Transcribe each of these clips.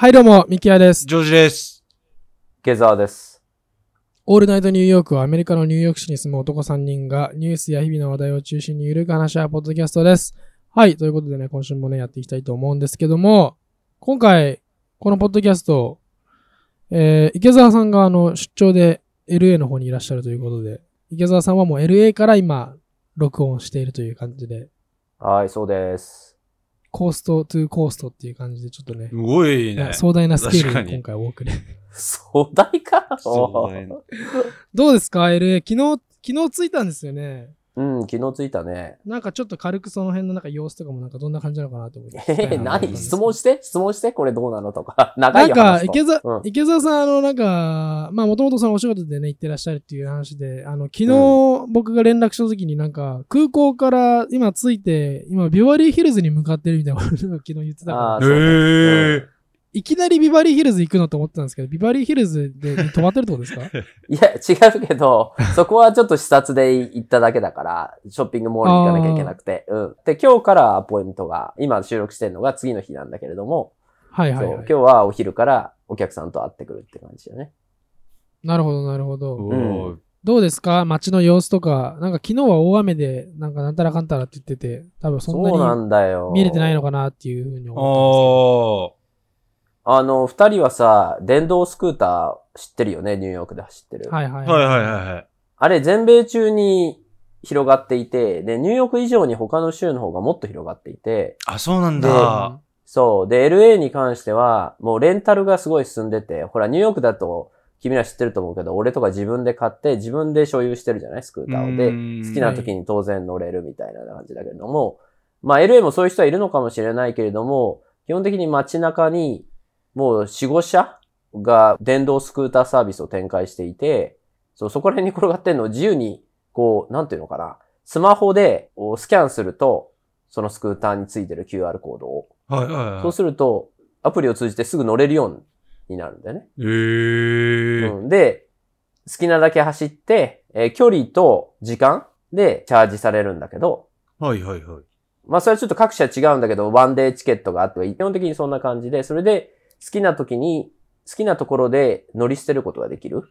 はい、どうも、ミキヤです。ジョージです。ゲザーです。オールナイトニューヨークはアメリカのニューヨーク市に住む男3人がニュースや日々の話題を中心にゆるく話し合うポッドキャストです。はい、ということでね、今週もね、やっていきたいと思うんですけども、今回、このポッドキャスト、えー、池澤さんがあの、出張で LA の方にいらっしゃるということで、池澤さんはもう LA から今、録音しているという感じで、はい、そうです。コーストトゥーコーストっていう感じで、ちょっとねす、ごいね。壮大なスケール確かにに今回お送り。壮大か？そうだねどうですか ?LA。昨日、昨日着いたんですよね。うん、昨日着いたね。なんかちょっと軽くその辺のなんか様子とかもなんかどんな感じなのかなと思って。えー、何質問して？質問して？これどうなのとか。長ないんか、よ話すと池澤、うん。池澤さん、あの、なんか、まあ、もともとそのお仕事でね、行ってらっしゃるっていう話で、あの、昨日、僕が連絡した時になんか、空港から今着いて、今、ビバリーヒルズに向かってるみたいなことを昨日言ってたから、あーそうね。へえ。いきなりビバリーヒルズ行くのと思ってたんですけど、ビバリーヒルズで泊まってるってことですか？いや、違うけど、そこはちょっと視察で行っただけだから、ショッピングモールに行かなきゃいけなくて。うん。で、今日からアポイントが、今収録してるのが次の日なんだけれども、はいはいはい。今日はお昼からお客さんと会ってくるって感じだね。なるほど、なるほど。どうですか？街の様子とか、なんか昨日は大雨で、なんかなんたらかんたらって言ってて、多分そんなそうなにんだよ。見れてないのかなっていうふうに思っああの、二人はさ、電動スクーター知ってるよね、ニューヨークで走ってる。はいあ。はい。はいはいはいはい。あれ全米中に広がっていて、で、ニューヨーク以上に他の州の方がもっと広がっていて、あ、そうなんでだ。そう。で、LA に関しては、もうレンタルがすごい進んでて、ほら、ニューヨークだと、君ら知ってると思うけど、俺とか自分で買って、自分で所有してるじゃない？スクーターを。で、で好きな時に当然乗れるみたいな感じだけれども、まあ LA もそういう人はいるのかもしれないけれども、基本的に街中にもう4、5社が電動スクーターサービスを展開していて、そうそこら辺に転がってるのを自由に、こう、なんていうのかな、スマホでスキャンすると、そのスクーターについてる QR コードを、はいはいはい。そうすると、アプリを通じてすぐ乗れるようになるんだよね。へえ。うん、で、好きなだけ走って、えー距離と時間でチャージされるんだけど、はいはいはい。まあそれはちょっと各社違うんだけど、ワンデーチケットがあって、基本的にそんな感じで、それで好きな時に、好きなところで乗り捨てることができる？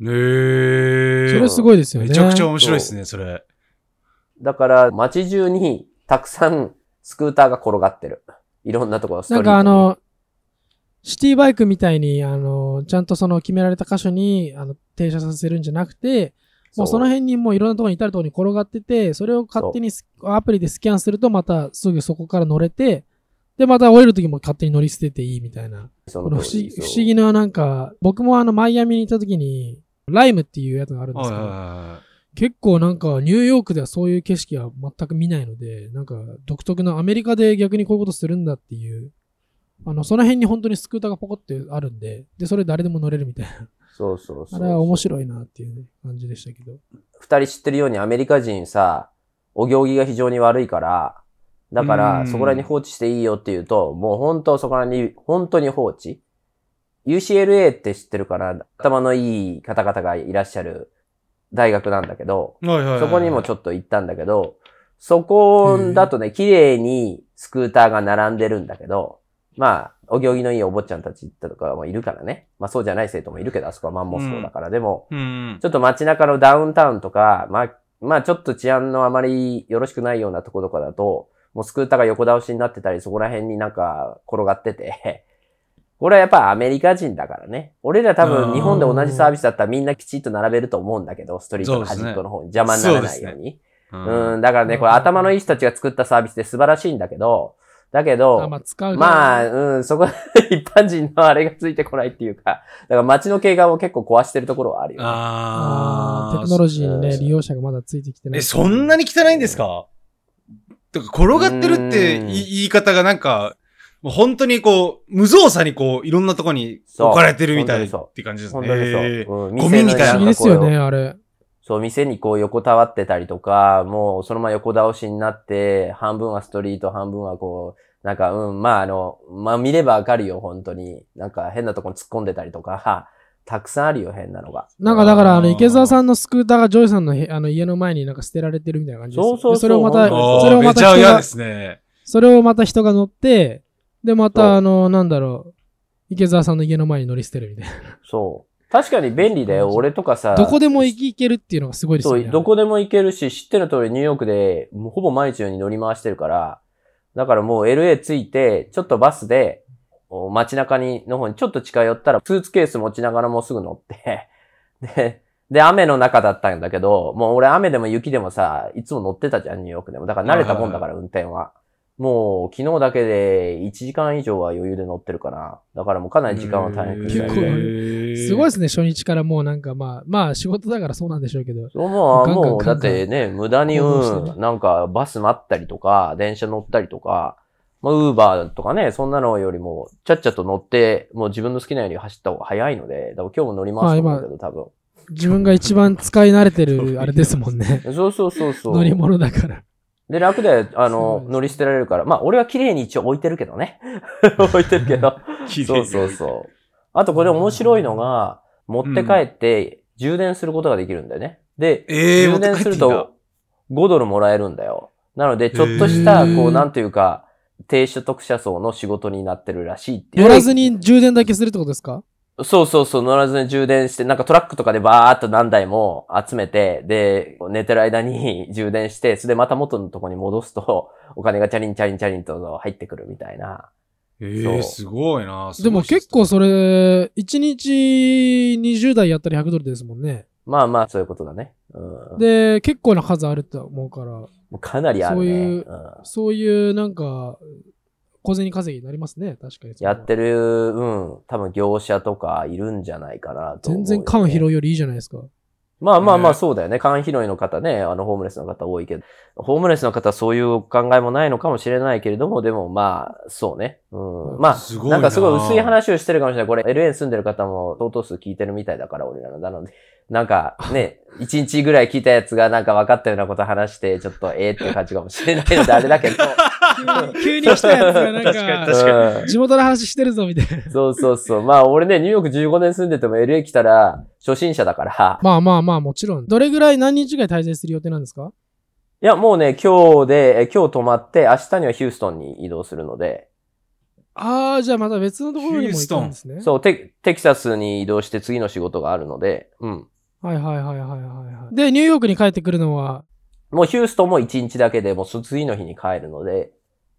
へえ。それすごいですよね。めちゃくちゃ面白いですね、それ。だから街中にたくさんスクーターが転がってる。いろんなところ、ストなんリートにかあの、シティバイクみたいに、あの、ちゃんとその決められた箇所に、あの、停車させるんじゃなくて、もうその辺にもういろんなところに至るところに転がってて、それを勝手にスアプリでスキャンすると、またすぐそこから乗れて、で、また降りるときも勝手に乗り捨てていいみたいな。そこの不思不思議ななんか、僕もあの、マイアミに行ったときに、ライムっていうやつがあるんですけど、は結構なんかニューヨークではそういう景色は全く見ないので、なんか独特なアメリカで逆にこういうことするんだっていう、あの、その辺に本当にスクーターがポコってあるんで、で、それ誰でも乗れるみたいな。そうそうそう。あれは面白いなっていう、ね、感じでしたけど。二人知ってるようにアメリカ人さ、お行儀が非常に悪いから、だかうら、んそこらに放置していいよって言うと、もう本当そこらに、本当に放置 ?UCLA って知ってるから、頭のいい方々がいらっしゃる大学なんだけど。そこにもちょっっと行ったんだけど、そこだとね、綺麗にスクーターが並んでるんだけど、まあ、お行儀のいいお坊ちゃんたちとかもいるからね。まあそうじゃない生徒もいるけど、あそこはマンモス校だから。でも、と。うん。ちょっと街中のダウンタウンとか、まあ、まあちょっと治安のあまりよろしくないようなところとかだと、もうスクーターが横倒しになってたり、そこら辺になんか転がってて、これはやっぱアメリカ人だからね。俺ら多分日本で同じサービスだったらみんなきちっと並べると思うんだけど、ストリートの端っこの方に。邪魔にならないように。ううん、だからね、これ頭のいい人たちが作ったサービスで素晴らしいんだけど、だけど、あまあ、使うまあ、あ、うん、そこ、一般人のあれがついてこないっていうか、だから街の景観を結構壊してるところはあるよ、ね。あー。テクノロジーにね、うん利用者がまだついてきてない。え、そんなに汚いんですか？てか転がってるって言い方がなんか、もう本当にこう、無造作にこう、いろんなとこに置かれてるみたいって感じです本当にそう。ね。うんゴミみたいな不思議ですよね、あれ。そう、店にこう横たわってたりとか、もうそのまま横倒しになって、半分はストリート、半分はこう、なんか、うん、まああの、まあ見ればわかるよ、本当に。なんか変なとこに突っ込んでたりとか、たくさんあるよ、変なのが。なんかだから、あの、池澤さんのスクーターがジョイさんのへあの家の前になんか捨てられてるみたいな感じですよそうそうそうでそれをまた、それをめまた人がね。それをまた人が乗って、で、また、あの、なんだろう、池澤さんの家の前に乗り捨てるみたいな。そう。確かに便利だよ。俺とかさ。どこでも行けるっていうのがすごいですよね。そう、どこでも行けるし、知ってる通りニューヨークで、もうほぼ毎日のように乗り回してるから、だからもう LA 着いて、ちょっとバスで、お街中に、の方にちょっと近寄ったら、スーツケース持ちながらもうすぐ乗って、で、で、雨の中だったんだけど、もう俺雨でも雪でもさ、いつも乗ってたじゃん、ニューヨークでも。だから慣れたもんだから、運転は。もう、昨日だけで1時間以上は余裕で乗ってるかな。だからもうかなり時間は短縮した結構りすごいですね、初日からもうなんかまあ、まあ仕事だからそうなんでしょうけど。そうもう、ガンガンもう、だってね、無駄に、うん、なんか、バス待ったりとか、電車乗ったりとか、まあ、ウーバーとかね、そんなのよりも、ちゃっちゃと乗って、もう自分の好きなように走った方が早いので、だから今日も乗りますけど、多分。自分が一番使い慣れてる あれですもんね。そうそうそうそう。乗り物だから。で、楽で、あの乗り捨てられるから。まあ、俺は綺麗に一応置いてるけどね。置いてるけど。綺麗そうそうそう。あとこれ面白いのが、持って帰って充電することができるんだよね。で、ええー、充電すると5ドルもらえるんだよ。なので、ちょっとした、こう、なんていうか、低所得者層の仕事になってるらしいっていう。乗らずに充電だけするってことですか？そうそうそう、乗らずに充電して、なんかトラックとかでバーっと何台も集めて、で、寝てる間に 充電して、それでまた元のとこに戻すと、お金がチャリンチャリンチャリンと入ってくるみたいな。ええー、すごいな。でも結構それ、1日20台やったら100ドルですもんね。まあまあ、そういうことだね。うん。で、結構な数あると思うから、もうかなりあるね。そういううんそういうなんか、小銭稼ぎになりますね。確かに。やってる、うん、多分業者とかいるんじゃないかなとね、全然缶拾いよりいいじゃないですか。まあまあまあねそうだよね。缶拾いの方ね、あのホームレスの方多いけど、ホームレスの方はそういう考えもないのかもしれないけれども、でもまあ、そうね。うん。まあ、なんかすごい薄い話をしてるかもしれない。これ LA に住んでる方も相当数聞いてるみたいだから、俺らの。なので、なんかね、一日ぐらい聞いたやつがなんか分かったようなこと話して、ちょっとええって感じかもしれないのであれだけど。急に来たやつがなん 確かにか、確かうん地元の話してるぞみたいな。そうそうそう。まあ俺ね、ニューヨーク15年住んでても LA 来たら初心者だから、まあまあまあ、もちろん。どれぐらい何日ぐらい滞在する予定なんですか？いや、もうね、今日で、え今日泊まって、明日にはヒューストンに移動するので、ああ、じゃあまた別のところにも行くんですね。そう、テテキサスに移動して次の仕事があるので、うん。はいはいはいはいはいはい。で、ニューヨークに帰ってくるのは、もうヒューストンも1日だけでもうそ次の日に帰るので、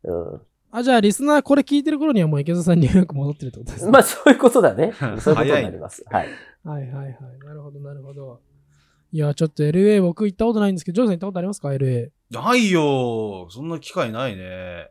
うあ、じゃあリスナーこれ聞いてる頃にはもう池田さんニューヨーク戻ってるってことですん。ね。まあそういうことだね。そういうことになります。はい。はいはいはい。なるほどなるほど。いや、ちょっと LA 僕行ったことないんですけど、ジョーさん行ったことありますか ?LA。ないよ。そんな機会ないね。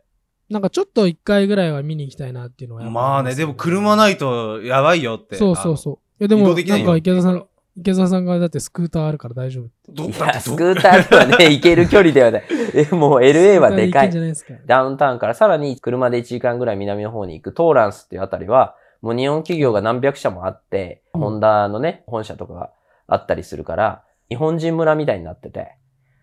なんかちょっと一回ぐらいは見に行きたいなっていうのはまあね、でも車ないとやばいよって。そうそうう。そう。いやでも、な移動できないよんか池田さん、池田さんがだってスクーターあるから大丈夫って。いや、どだってどスクーターではね、行ける距離ではない。えもう LA はでかいスクーター行けんじゃ。ないですか。ダウンタウンからさらに車で1時間ぐらい南の方に行くトーランスっていうあたりは、もう日本企業が何百社もあって、うんホンダのね、本社とかがあったりするから、日本人村みたいになってて、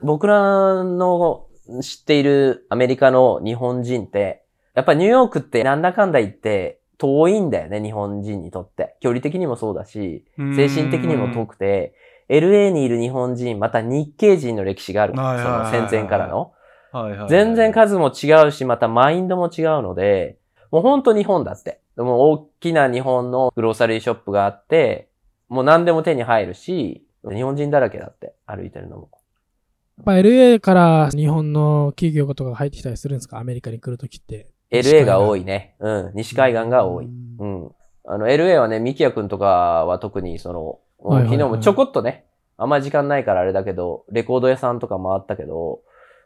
僕らの知っているアメリカの日本人って、やっぱニューヨークってなんだかんだ言って遠いんだよね、日本人にとって。距離的にもそうだし、精神的にも遠くて、LA にいる日本人、また日系人の歴史がある。その戦前からの。全然数も違うし、またマインドも違うので、もうほんと日本だって。でも大きな日本のグローサリーショップがあって、もう何でも手に入るし、日本人だらけだって、歩いてるのも。やっぱ LA から日本の企業とかが入ってきたりするんですか？アメリカに来るときって。LA が多いね。うん。西海岸が多い。うんうん。あの、LA はね、ミキヤくんとかは特にその、はいはいはい昨日もちょこっとね、あんま時間ないからあれだけど、レコード屋さんとか回ったけど、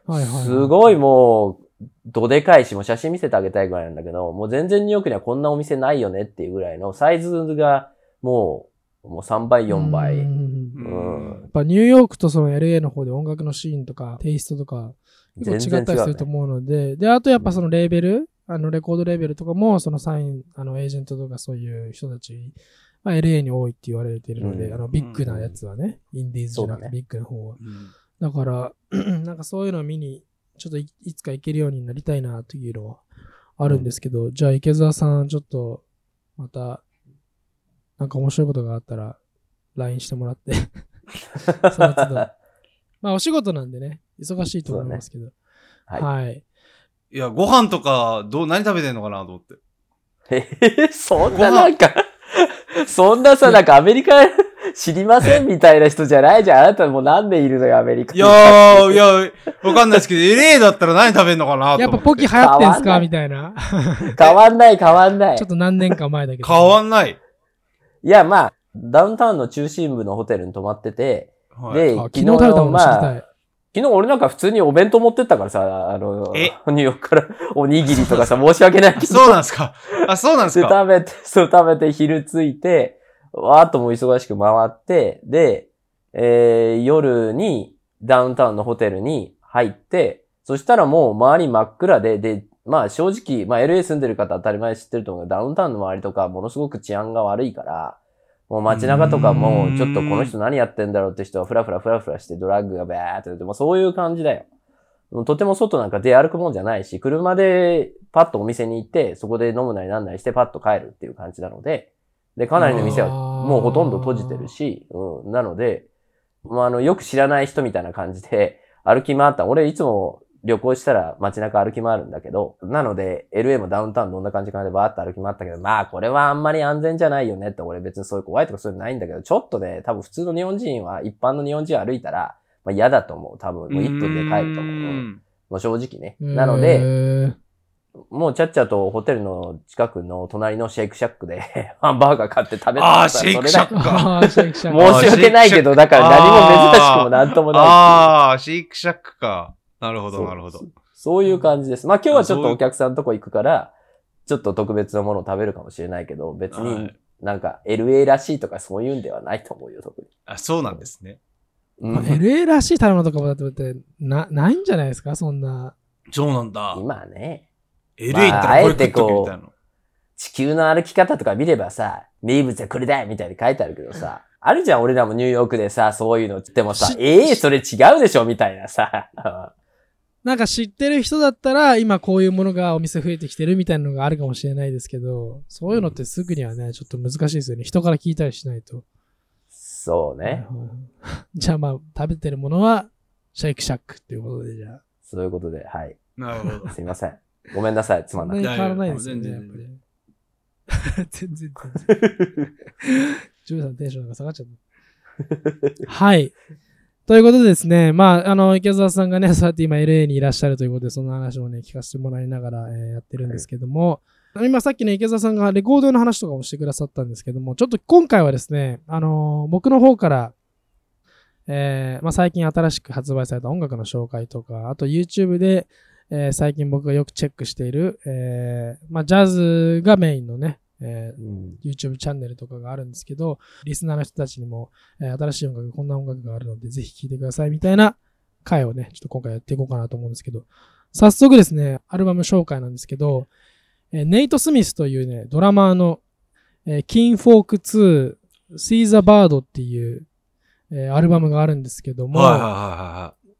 はいはいはいすごいもう、どでかいし、もう写真見せてあげたいぐらいなんだけど、もう全然ニューヨークにはこんなお店ないよねっていうぐらいのサイズがもう、もう3倍、4倍。うんうんやっぱニューヨークとその LA の方で音楽のシーンとかテイストとか全結構違ったりするとね。思うので、で、あとやっぱそのレーベル、あのレコードレーベルとかもそのサイン、あのエージェントとかそういう人たち、まあ、LA に多いって言われているので、うん。あのビッグなやつはね、インディーズじゃなくてビッグな方は。うん。だから、なんかそういうのを見に、ちょっといいつか行けるようになりたいなというのはあるんですけど、じゃあ池澤さん、ちょっと、また、なんか面白いことがあったら、LINE してもらって、その都度。まあお仕事なんでね、忙しいと思いますけど。はい。はい。いや、ご飯とか、どう、何食べてんのかなと思って。え ーそんななんか、そんなさ、なんかアメリカ 知りませんみたいな人じゃないじゃん。あなたもう何年いるのよ、アメリカに。いやー、いや、わかんないですけど、LA だったら何食べんのかなと思って。やっぱポキ流行ってんすか？変わんないみたいな。変わんない変わんないちょっ。と何年か前だけど。変わんない。いや、まあ、ダウンタウンの中心部のホテルに泊まってて、はいで、あ昨日食べたもの知りたまあ、い。昨日俺なんか普通にお弁当持ってったからさ、あの、え？ニューヨークから おにぎりとかさ、申し訳ないけど。そうなんですか？あ、そうなんですで、か。食べて、そう食べて昼着いて、わーっともう忙しく回って、で、えー夜にダウンタウンのホテルに入って、そしたらもう周り真っ暗で、で、まあ正直、まあ LA 住んでる方当たり前知ってると思うけど、ダウンタウンの周りとかものすごく治安が悪いから、もう街中とかもうちょっとこの人何やってんだろうって人はフラフラフラフラしてドラッグがバーって出て、もうそういう感じだよ。とても外なんか出歩くもんじゃないし、車でパッとお店に行って、そこで飲むなりなんなりしてパッと帰るっていう感じなので、で、かなりの店はもうほとんど閉じてるし、うん、なので、まあ、あの、よく知らない人みたいな感じで歩き回った。俺いつも旅行したら街中歩き回るんだけど、なので、LA もダウンタウンどんな感じかなでバーッと歩き回ったけど、まあ、これはあんまり安全じゃないよねって、俺別にそういう怖いとかそういうのないんだけど、ちょっとね、多分普通の日本人は、一般の日本人は歩いたら、まあ嫌だと思う。多分、もう1分で帰ると思う。うんもう正直ね。なので、で、もうちゃっちゃとホテルの近くの隣のシェイクシャックで ハンバーガー買って食べたあーシェイクシャックああ、シェイクシャック申し訳ないけど、だから何も珍しくもなんともないあー、シェイクシャックか。なるほど、なるほど。そういう感じです。まあ今日はちょっとお客さんのとこ行くから、ちょっと特別なものを食べるかもしれないけど、別はにいなんか LA らしいとかそういうんではないと思うよ、特に。あ、そうなんですね。うんまあ LA らしい食べ物とかもだってな、ないんじゃないですか？そんな。そうなんだ。今ね、LA ったらこれ食っとけみたいな。地球の歩き方とか見ればさ、名物はこれだみたいに書いてあるけどさ、あるじゃん、俺らもニューヨークでさ、そういうのってもさし、ええそれ違うでしょみたいなさ。なんか知ってる人だったら、今こういうものがお店増えてきてるみたいなのがあるかもしれないですけど、そういうのってすぐにはね、ちょっと難しいですよね。人から聞いたりしないと。そうね。じゃあまあ、食べてるものは、シェイクシャックっていうことで、じゃあ。そういうことで、はい。なるほど。すいません。ごめんなさい、つまんなくて。変わらないですよね。全然、全然。ジョーさんテンションが下がっちゃった。はい。ということでですね、まあ、あの、池澤さんがね、そうやって今 LA にいらっしゃるということで、その話をね、聞かせてもらいながら、えーやってるんですけども、今さっきね、池澤さんがレコードの話とかもしてくださったんですけども、ちょっと今回はですね、あのー僕の方から、えーまあ、最近新しく発売された音楽の紹介とか、あと YouTube で、えー最近僕がよくチェックしている、えーまあ、ジャズがメインのね、えーうん。YouTube チャンネルとかがあるんですけど、リスナーの人たちにも、えー新しい音楽、こんな音楽があるので、ぜひ聴いてくださいみたいな回をね、ちょっと今回やっていこうかなと思うんですけど、早速ですね、アルバム紹介なんですけど、えーネイト・スミスというね、ドラマーの、えー、 Kinfolk 2、See the Birds っていう、えーアルバムがあるんですけども、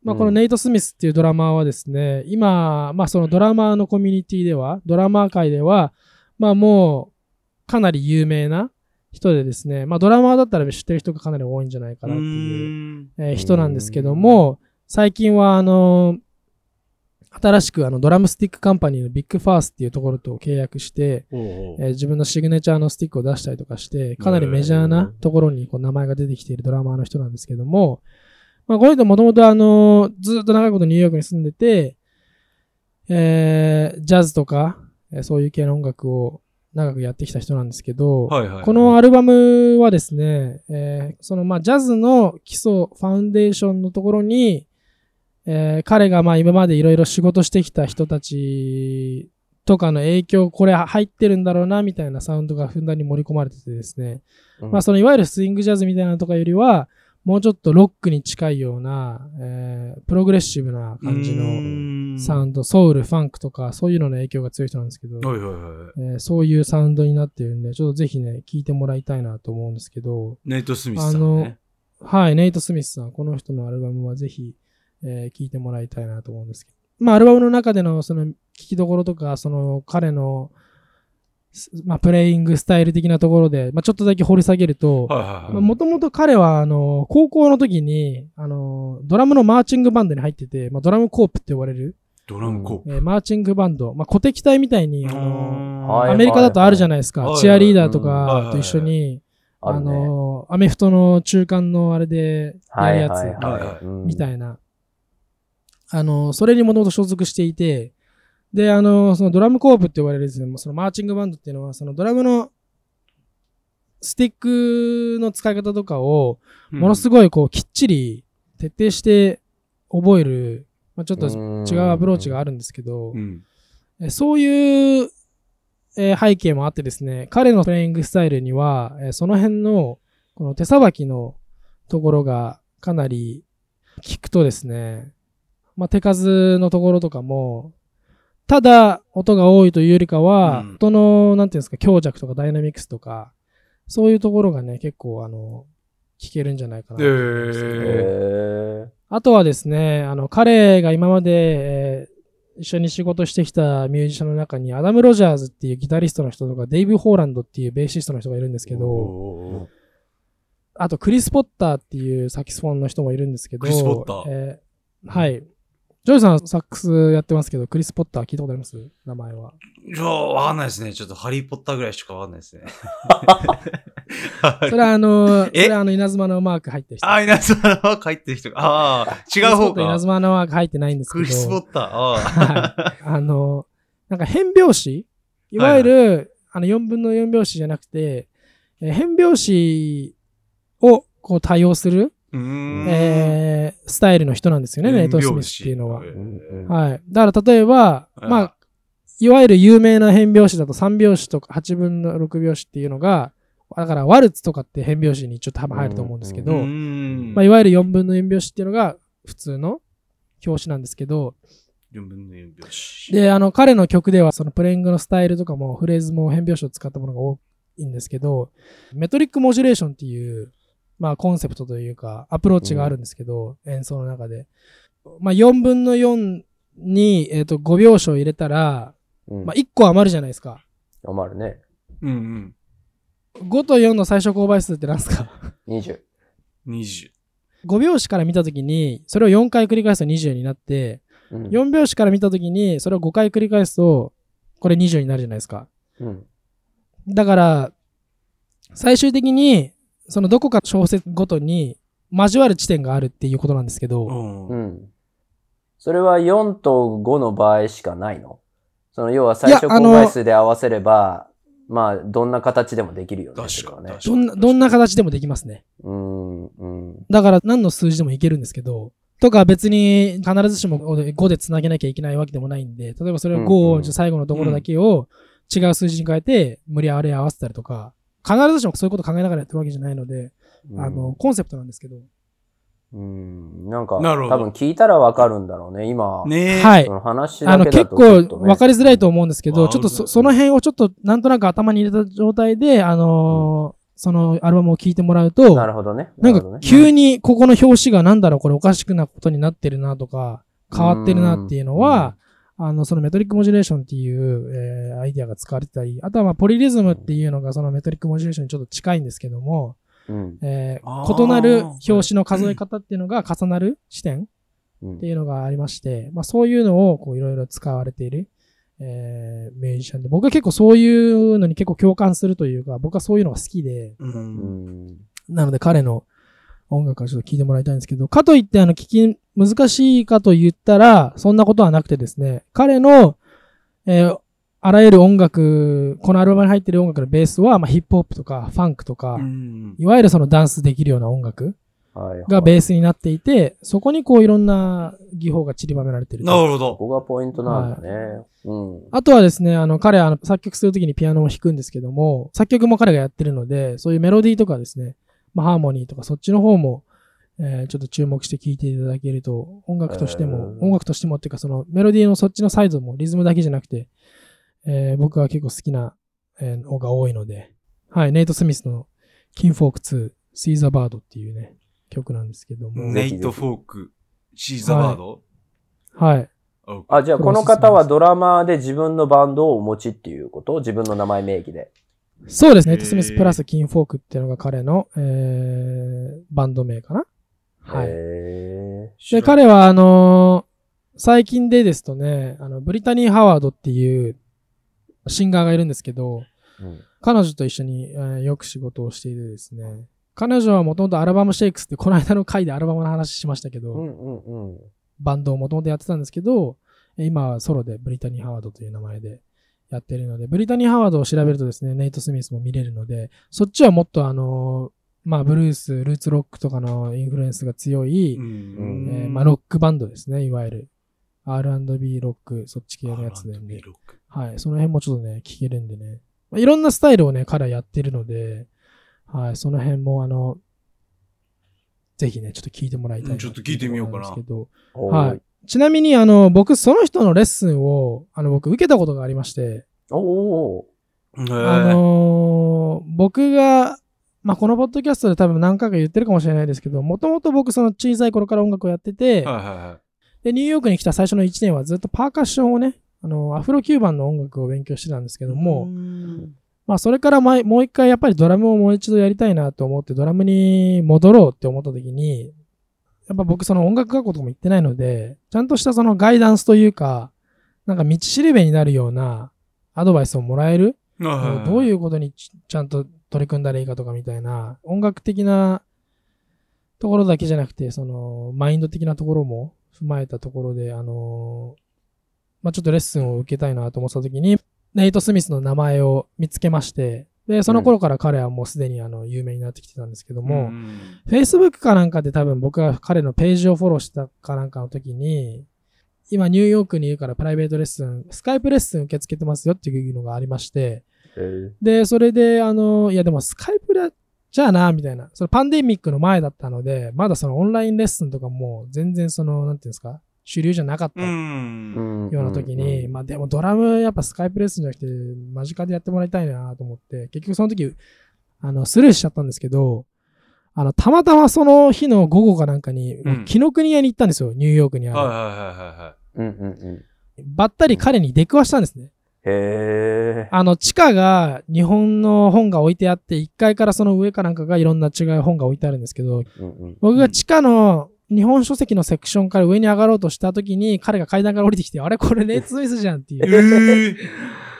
まあ、このネイト・スミスっていうドラマーはですね、今、まあそのドラマーのコミュニティでは、ドラマー界では、まあもうかなり有名な人でですね、まあドラマーだったら知ってる人がかなり多いんじゃないかい。なっていう、うえー人なんですけども、最近はあの新しくあのドラムスティックカンパニーのビッグファースっていうところと契約して、えうー自分のシグネチャーのスティックを出したりとかして、かなりメジャーなところにこう名前が出てきているドラマーの人なんですけども、まあ、この人もともとあの、ずっと長いことニューヨークに住んでて、えージャズとか、えーそういう系の音楽を長くやってきた人なんですけど、はいはい。このアルバムはですね、えーそのまあジャズの基礎、ファウンデーションのところに、えー彼がまあ今までいろいろ仕事してきた人たちとかの影響、これ入ってるんだろうなみたいなサウンドがふんだんに盛り込まれててですね、うん。まあそのいわゆるスイングジャズみたいなのとかよりは、もうちょっとロックに近いような、えープログレッシブな感じののサウンド、ソウル、ファンクとかそういうのの影響が強い人なんですけど、はいはいはい。えーそういうサウンドになってるんで、ちょっとぜひね、聞いてもらいたいなと思うんですけど、ネイト・スミスさんね。はい、ネイト・スミスさん、この人のアルバムはぜひ、えー聞いてもらいたいなと思うんですけど、まあ、アルバムの中でのその聞きどころとか、その彼の、すまあ、プレイングスタイル的なところで、まあ、ちょっとだけ掘り下げると。もともと彼は、あの、高校の時に、あの、ドラムのマーチングバンドに入ってて、まあ、ドラムコープって呼ばれる、ドラムコープ。えーマーチングバンド、まあ、鼓笛隊みたいに、あのはいアメリカだとあるじゃないですか、はいチアリーダーとうん。かと一緒に、ああるね。の、アメフトの中間のあれでやるやつ、はいはいはい。はい。うん。みたいな。あの、それにもともと所属していて、で、あの、そのドラムコープって呼ばれるですね、そのマーチングバンドっていうのは、そのドラムのスティックの使い方とかを、ものすごごいこう、きっちり徹底して覚える、まあ、ちょっと違うアプローチがあるんですけどう、ん。えそういう、えー背景もあってですね、彼のプレイングスタイルには、えーその辺のこの手さばきのところがかなり聞くとですね、まあ、手数のところとかも、ただ音が多いというよりかは、うん音の、なんていうんですか、強弱とかダイナミクスとか、そういうところがね、結構あの、聞けるんじゃないかなと思いますね、えへあとはですね、あの、彼が今まで、えー一緒に仕事してきたミュージシャンの中に、アダム・ロジャーズっていうギタリストの人とか、デイブ・ホーランドっていうベーシストの人がいるんですけど、おあとクリス・ポッターっていうサキスフォンの人もいるんですけど、クリスポッター。えーはい。ジョイさんサックスやってますけど、クリス・ポッター聞いたことあります？名前は。ーいや、わかんないですね。ちょっとハリーポッターぐらいしかわかんないですね。それはあの、そえれはあの稲妻のマーク入ってる人。あ、稲妻の書いてる人が。ああ、違う方クリスポッター稲か。妻のマーク入ってないんですけど。クリスポッター。あはい。あの、なんか変拍子？いわゆる、あの4分の4拍子じゃなくて、えー変拍子をこう多用する。えースタイルの人なんですよね、ネイト・スミスっていうのはへ。ーはい。だから例えば、うんまあ、いわゆる有名な変拍子だと3拍子とか8分の6拍子っていうのが、だからワルツとかって変拍子にちょっと入ると思うんですけど。まあ、いわゆる4分の4拍子っていうのが普通の拍子なんですけど、4分の4拍子。で、あの、彼の曲では、そのプレイングのスタイルとかも、フレーズも変拍子を使ったものが多いんですけど、メトリックモジュレーションっていう、まあ、コンセプトというか、アプローチがあるんですけど、演奏の中で。まあ、4分の4に、えっ、と、5拍子を入れたら、うんまあ、1個余るじゃないですか。余るね。うん5と4の最小公倍数って何ですか？20。うん。20。5拍子から見たときに、それを4回繰り返すと20になって、うん4拍子から見たときに、それを5回繰り返すと、これ20になるじゃないですか。うんだから、最終的に、そのどこか小節ごとに交わる地点があるっていうことなんですけど、うんうん。それは4と5の場合しかないの？その要は最初公倍数で合わせれば、まあ、どんな形でもできるよね。確かにね確かどんな、どんな形でもできますね。うん、うん。だから何の数字でもいけるんですけど、とか別に必ずしも5でつなげなきゃいけないわけでもないんで、例えばそれを5を最後のところだけを違う数字に変えて無理やり合わせたりとか、必ずしもそういうこと考えながらやってるわけじゃないので、あの、コンセプトなんですけど。うん、なんか、なるほど多分聞いたらわかるんだろうね、今。ねえ。はいそ。の話あの、だけだと結構ちょっとね分かりづらいと思うんですけど、うんちょっとそその辺をちょっとなんとなく頭に入れた状態で、あのーそのアルバムを聴いてもらうと、なるほどね。なんか急にここの表紙がなんだろう、これおかしくなことになってるなとか、変わってるなっていうのは、あの、そのメトリックモジュレーションっていう、えーアイディアが使われてたり、あとはまあポリリズムっていうのがそのメトリックモジュレーションにちょっと近いんですけども、うん。えー異なる表紙の数え方っていうのが重なる視点うんっていうのがありまして、まあそういうのをこういろいろ使われている、えーミュージシャンで、僕は結構そういうのに結構共感するというか、僕はそういうのが好きで、う。うんん。なので彼の音楽をちょっと聴いてもらいたいんですけど、かといってあの聞き難しいかと言ったら、そんなことはなくてですね、彼の、えーあらゆる音楽、このアルバムに入っている音楽のベースは、まあ、ヒップホップとかファンクとか、うんいわゆるそのダンスできるような音楽はいはいがベースになっていて、そこにこういろんな技法が散りばめられていると。なるほど。ここがポイントなんだね。うん。あとはですね、あの、彼、あの、作曲するときにピアノを弾くんですけども、作曲も彼がやってるので、そういうメロディーとかですね、まあ、ハーモニーとか、そっちの方も、えーちょっと注目して聴いていただけると、音楽としても、音楽としてもっていうか、その、メロディーのそっちのサイドも、リズムだけじゃなくて、えー僕は結構好きな、えーのが多いので、はい、ネイト・スミスの、キンフォーク2、シーザ・バードっていうね、曲なんですけども、ネイト・フォーク、シーザ・バード？はい。あ、じゃあこの方はドラマーで自分のバンドをお持ちっていうこと？自分の名前名義で。そうですね。へーネイト・スミスプラスキンフォークっていうのが彼の、えーバンド名かな。はい。へで、彼は、あのー最近でですとね、あの、ブリタニー・ハワードっていうシンガーがいるんですけど、うん彼女と一緒に、えーよく仕事をしていてですね、彼女はもともとアルバムシェイクスってこの間の回でアルバムの話しましたけど、うんうんうん。バンドをもともとやってたんですけど、え今はソロでブリタニー・ハワードという名前でやってるので、ブリタニー・ハワードを調べるとですね、ネイト・スミスも見れるので、そっちはもっとあのーまあ、ブルース、ルーツロックとかのインフルエンスが強い、うんえーまあ、ロックバンドですね、いわゆる。R&B ロック、そっち系のやつで、ね。はい。その辺もちょっとね、聞けるんでね。まあ、いろんなスタイルをね、彼はやってるので、はい。その辺も、あの、ぜひね、ちょっと聞いてもらいたいなうんちょっと聞いてみようかなはい。ちなみに、あの、僕、その人のレッスンを、あの、僕、受けたことがありまして、おおああのー僕が、まあ、このポッドキャストで多分何回か言ってるかもしれないですけど、もともと僕、その小さい頃から音楽をやってて、はいはいはで、ニューヨークに来た最初の1年はずっとパーカッションをね、あの、アフロキューバンの音楽を勉強してたんですけい。ども、うん。まあ、それから前もう一回やっぱりドラムをもう一度やりたいなと思って、ドラムに戻ろうって思った時に、やっぱ僕その音楽学校とかも行ってないので、ちゃんとしたそのガイダンスというか、なんか道しるべになるようなアドバイスをもらえる、どういううことにちちゃんと取り組んだらいいかとかみたいな、音楽的なところだけじゃなくて、その、マインド的なところも踏まえたところで、あのまあ、ちょっとレッスンを受けたいなと思ってた時に、ネイト・スミスの名前を見つけまして、で、その頃から彼はもうすでにあの、有名になってきてたんですけども、ん。Facebook かなんかで多分僕が彼のページをフォローしたかなんかの時に、今ニューヨークにいるからプライベートレッスン、スカイプレッスン受け付けてますよっていうのがありまして、え。ーで、それで、あの、いやでもスカイプだ、じゃあな、みたいな。そのパンデミックの前だったので、まだそのオンラインレッスンとかも全然その、なんていうんですか、主流じゃなかったうような時に、まあでもドラムやっぱスカイプレッスンじゃなくて、間近でやってもらいたいなと思って、結局その時、あの、スルーしちゃったんですけど、あの、たまたまその日の午後かなんかに、うん紀ノ国屋に行ったんですよ、ニューヨークにある。はいはいはいはいはい。うんうんうん。ばったり彼に出くわしたんですね。へえ。あの、地下が日本の本が置いてあって、1階からその上かなんかがいろんな違う本が置いてあるんですけど、うんうん僕が地下の日本書籍のセクションから上に上がろうとした時に、彼が階段から降りてきて、あれ？これレイツミスじゃんっていう。ええ。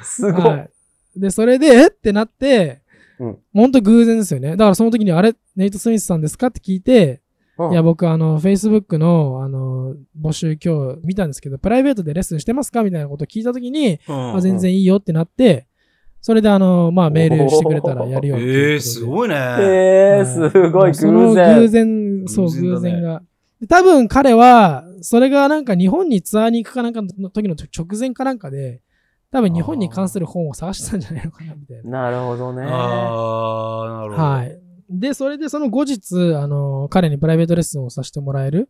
すご。はいい。で、それで、え？ってなって、うんほんと偶然ですよね。だからその時に、あれ、ネイト・スミスさんですか？って聞いて、うんいや、僕、あの、Facebook の、あの、募集今日見たんですけど、プライベートでレッスンしてますか？みたいなことを聞いた時に、あ全然いいよってなって、それであの、まあメールしてくれたらやるよ。ええ、すごいね。へえ、すごいその偶偶然。然、そう、偶然だね偶然が。で多分彼は、それがなんか日本にツアーに行くかなんかの時の直前かなんかで、多分日本に関する本を探してたんじゃないのかな、みたいな。なるほどね。ああ、なるほど。はい。で、それでその後日、あの、彼にプライベートレッスンをさせてもらえる、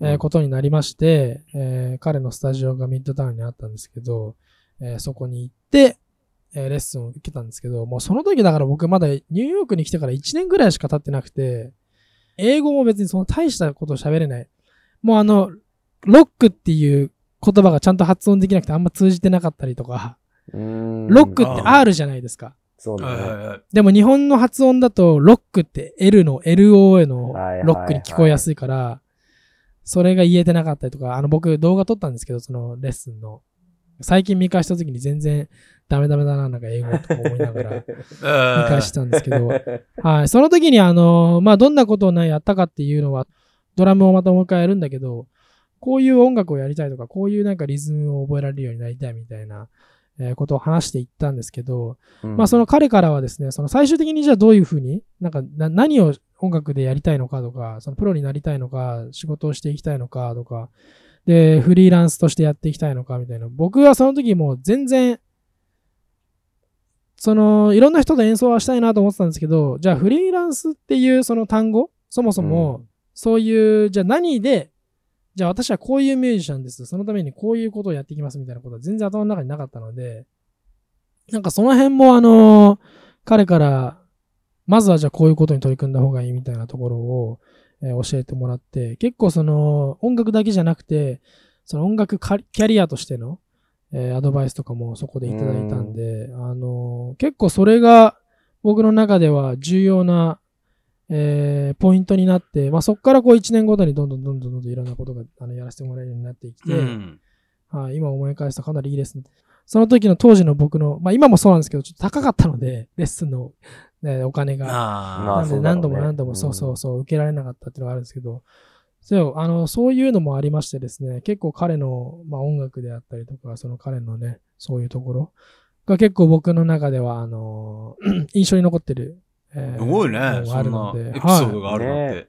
えーうんことになりまして、えー彼のスタジオがミッドタウンにあったんですけど、えーそこに行って、えーレッスンを受けたんですけど、もうその時だから僕まだニューヨークに来てから1年ぐらいしか経ってなくて、英語も別にその大したことを喋れない。もうあの、ロックっていう言葉がちゃんと発音できなくてあんま通じてなかったりとか、ロックって R じゃないですか。そうだね。でも日本の発音だと、ロックって L の LOA のロックに聞こえやすいから、それが言えてなかったりとか、あの僕動画撮ったんですけど、そのレッスンの。最近見返した時に全然ダメダメだな、なんか英語とか思いながら 見返してたんですけど、はい。その時にあの、まあ、どんなことをね、やったかっていうのは、ドラムをまたもう一回やるんだけど、こういう音楽をやりたいとか、こういうなんかリズムを覚えられるようになりたいみたいな、えーことを話していったんですけど、うんまあその彼からはですね、その最終的にじゃあどういうふうに、なんかな何を音楽でやりたいのかとか、そのプロになりたいのか、仕事をしていきたいのかとか、で、フリーランスとしてやっていきたいのかみたいな。僕はその時もう全然、その、いろんな人と演奏はしたいなと思ってたんですけど、じゃあフリーランスっていうその単語、そもそも、そういう、じゃあ何で、じゃあ私はこういうミュージシャンです。そのためにこういうことをやっていきますみたいなことは全然頭の中になかったので、なんかその辺もあの、彼から、まずはじゃあこういうことに取り組んだ方がいいみたいなところを、えー教えてもらって、結構その音楽だけじゃなくて、その音楽キャリアとしての、えーアドバイスとかもそこでいただいたんで、あの結構それが僕の中では重要な、えーポイントになって、まあ、そこからこう1年ごとにどんどんどんどんどんどんいろんなことがあのやらせてもらえるようになってきて、うん。はい、今思い返すとかなりいいレッスン。その時の当時の僕の、まあ今もそうなんですけど、ちょっと高かったので、レッスンの、ね、お金が。なんで何度も何度もうんそうそうそう受けられなかったっていうのがあるんですけど、そうあのそういうのもありましてですね、結構彼の、まあ、音楽であったりとか、その彼のね、そういうところが結構僕の中では、あの 印象に残ってる。えーすごいね。のがそんなあるのでエピソーはいドがあるなんて。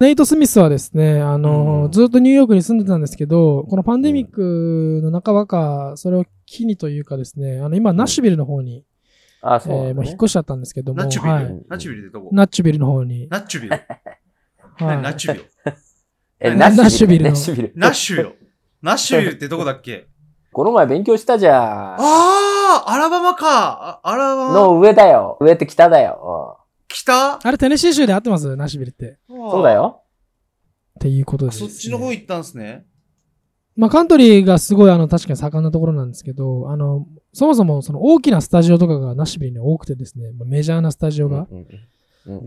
ネイト・スミスはですね、あの、うんずっとニューヨークに住んでたんですけど、このパンデミックの半ばか、それを機にというかですね、あの、今、ナッシュビルの方に、あ、そうね。えーもう引っ越しちゃったんですけども、ナッチュビル、はい。ナッチュビルってどこナッチュビルの方に、ナッチュビル。はい何ナッチュビル？え、ナナッシュビル。ナッナッシュビル。ナッシュよ。ナッシュビルってどこだっけ？この前勉強したじゃん。ああアラバマか。あアラバマ。の上だよ。上って北だよ。北？あれ、テネシー州で合ってます？ナッシュビルって。うんそうだ。よ。っていうことあです、そっちの方行ったんすね。まあ、カントリーがすごい、あの、確かに盛んなところなんですけど、あの、そもそも、その大きなスタジオとかがナッシュビルに多くてですね、まあメジャーなスタジオが。うんうんうん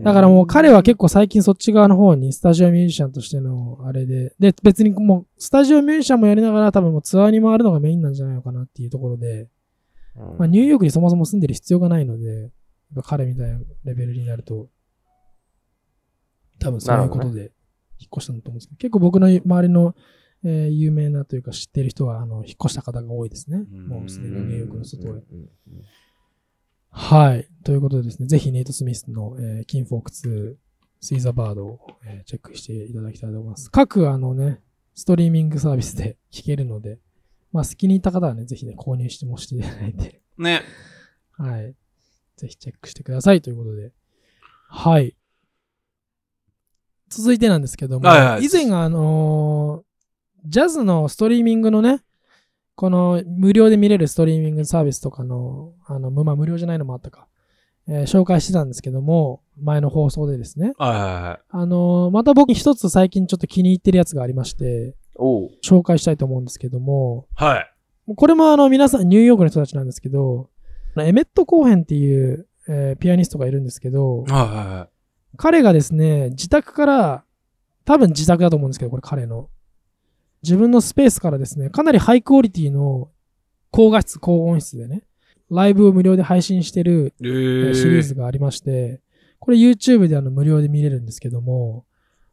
だからもう彼は結構最近そっち側の方にスタジオミュージシャンとしてのあれで、で、別にもうスタジオミュージシャンもやりながら多分もうツアーに回るのがメインなんじゃないのかなっていうところで、まあニューヨークにそもそも住んでる必要がないので、彼みたいなレベルになると、多分そういうことで引っ越したんだと思うんですけど、結構僕の周りの、えー有名なというか知ってる人は、あの、引っ越した方が多いですね。うん。もうすでにニューヨークの外へ。はい。ということでですね、ぜひネイト・スミスの、えー、キンフォーク2、シーザーバードを、えーチェックしていただきたいと思います。各あのね、ストリーミングサービスで聴けるので、まあ好きに入った方はね、ぜひね、購入してもしていただいて、ね。はい。ぜひチェックしてくださいということで。はい。続いてなんですけども、はいはい以前あのージャズのストリーミングのね、この無料で見れるストリーミングサービスとかの、あの、まあ無料じゃないのもあったか、えー紹介してたんですけども、前の放送でですね。はいはいはい。あのーまた僕一つ最近ちょっと気に入ってるやつがありまして。紹介したいと思うんですけども、はい。これもあの皆さんニューヨークの人たちなんですけど、エメット・コーヘンっていう、えーピアニストがいるんですけど、はいはいはい。彼がですね、自宅から、多分自宅だと思うんですけど、これ彼の。自分のスペースからですね、かなりハイクオリティの高画質、高音質でね、ライブを無料で配信してるええーー、シリーズがありまして、これ YouTube であの無料で見れるんですけども、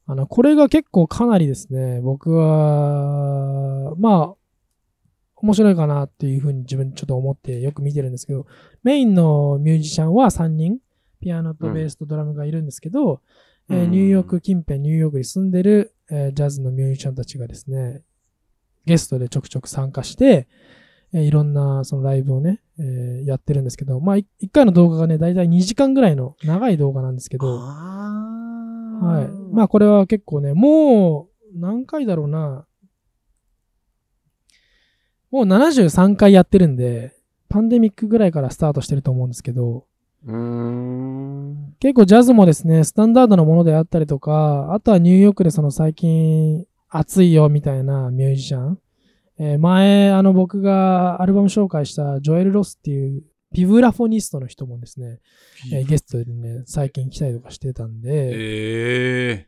あの、これが結構かなりですね、僕は、まあ、面白いかなっていうふうに自分ちょっと思ってよく見てるんですけど、メインのミュージシャンは3人、ピアノとベースとドラムがいるんですけど、えーうん。ニューヨーク近辺、ニューヨークに住んでる、えージャズのミュージシャンたちがですね、ゲストでちょくちょく参加して、えーいろんなそのライブをね、えーやってるんですけど、まあ、い一回の動画がね、だいたい2時間ぐらいの長い動画なんですけど、はい。まあ、これは結構ね、もう、何回だろうな。もう73回やってるんで、パンデミックぐらいからスタートしてると思うんですけど。結構ジャズもですね、スタンダードなものであったりとか、あとはニューヨークでその最近熱いよみたいなミュージシャン。えー前、あの僕がアルバム紹介したジョエル・ロスっていうビブラフォニストの人もですね、えーゲストでね、最近来たりとかしてたんで、え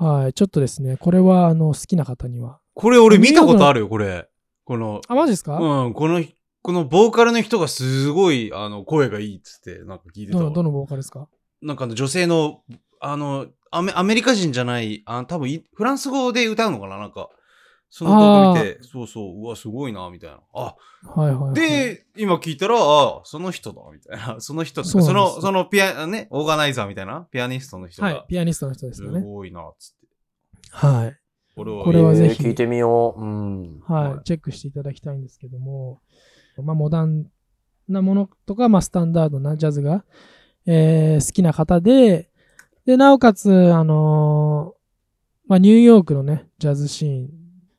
ー、はい、ちょっとですね、これはあの好きな方には。これ俺見たことあるよ、これ。この、あ、マジですか、うん、この、このボーカルの人がすごい、あの、声がいいっつって、なんか聞いてたわどの、どのボーカルですか？なんかあの女性の、あの、アメアメリカ人じゃない、あ多分いフランス語で歌うのかな？なんか、その動画見て、そうそう、うわ、すごいな、みたいな。あ、はいはい、はい。、で、今聞いたら、あ、その人だ、みたいな。その人とか、そそうなんですの、そのピア、ね、オーガナイザーみたいな、ピアニストの人がはい、、ピアニストの人ですすよね。ごいな、つって。はい。俺は、これはぜひえー聞いてみよう。うん。はい、はいチェックしていただきたいんですけども、まあ、モダンなものとか、まあ、スタンダードなジャズが、えー好きな方で、で、なおかつ、あのーまあ、ニューヨークのね、ジャズシーン、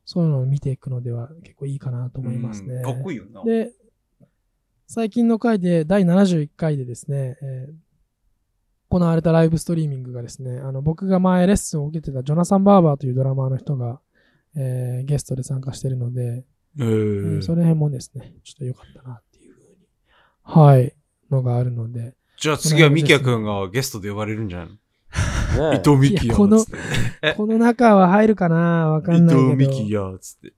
そういうのを見ていくのでは結構いいかなと思いますね。うんかっこいいよな。で、最近の回で、第71回でですね、えー行われたライブストリーミングがですね、あの、僕が前レッスンを受けてたジョナサン・バーバーというドラマーの人が、えーゲストで参加してるので、ええーーその辺もですね、ちょっと良かったなっていうふうに、はい、のがあるので、じゃあ次はミキヤくんがゲストで呼ばれるんじゃないの？ね伊藤美希やこのつってね。この中は入るかなわかんないけど。伊藤美希やつって。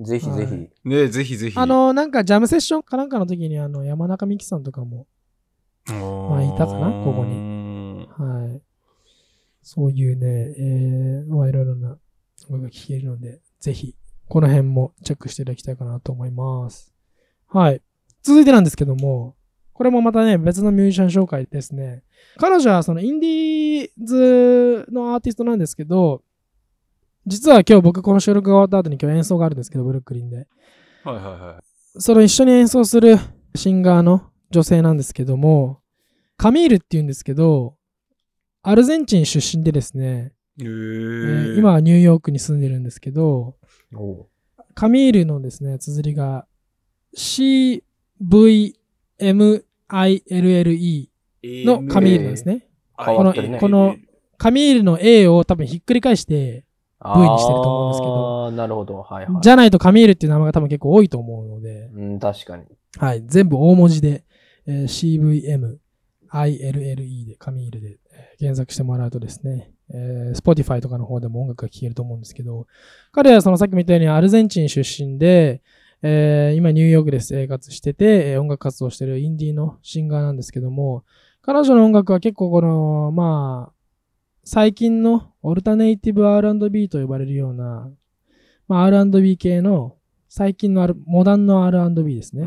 ぜひぜひ。はいねぜひぜひ。あ、の、なんかジャムセッションかなんかの時に、あの、山中美希さんとかも、ままあいたかなここに。はい。そういうね、えー、まあいろいろな声が聞けるので、ぜひ、この辺もチェックしていただきたいかなと思います。はい。続いてなんですけども、これもまたね、別のミュージシャン紹介ですね。彼女はそのインディーズのアーティストなんですけど、実は今日僕この収録が終わった後に今日演奏があるんですけど、ブルックリンで。はいはいはい。その一緒に演奏するシンガーの女性なんですけども、カミールって言うんですけど、アルゼンチン出身でですね、ええーー今はニューヨークに住んでるんですけど、カミールのですね、綴りが CVMILLE のカミールですね。変わってるねこのカミールの A を多分ひっくり返して、V にしてると思うんですけどなるほど。はいはい。じゃないとカミールっていう名前が多分結構多いと思うので、うん、確かに。はい、全部大文字で、えー CVM、ILLE で、カミールで、えー検索してもらうとですね、えー Spotify とかの方でも音楽が聴けると思うんですけど、彼はそのさっきも言ったようにアルゼンチン出身で、えー今ニューヨークで生活してて、えー音楽活動してるインディーのシンガーなんですけども、彼女の音楽は結構この、まあ、最近のオルタネイティブ R&B と呼ばれるような、まあ、R&B 系の最近のあるモダンの R&B ですね。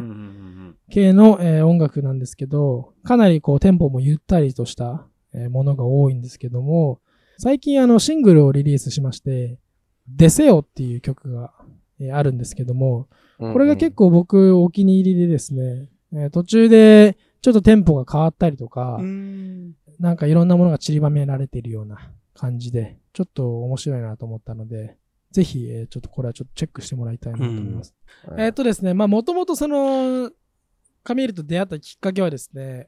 系の、えー音楽なんですけど、かなりこうテンポもゆったりとした、えーものが多いんですけども、最近あのシングルをリリースしまして、デセオっていう曲が、えーあるんですけども、これが結構僕お気に入りでですね、えー途中でちょっとテンポが変わったりとか、うん。なんかいろんなものが散りばめられているような感じで、ちょっと面白いなと思ったので、ぜひ、えーちょっとこれはちょっとチェックしてもらいたいなと思います。うんえーっとですね、まあもともとその、カミールと出会ったきっかけはですね、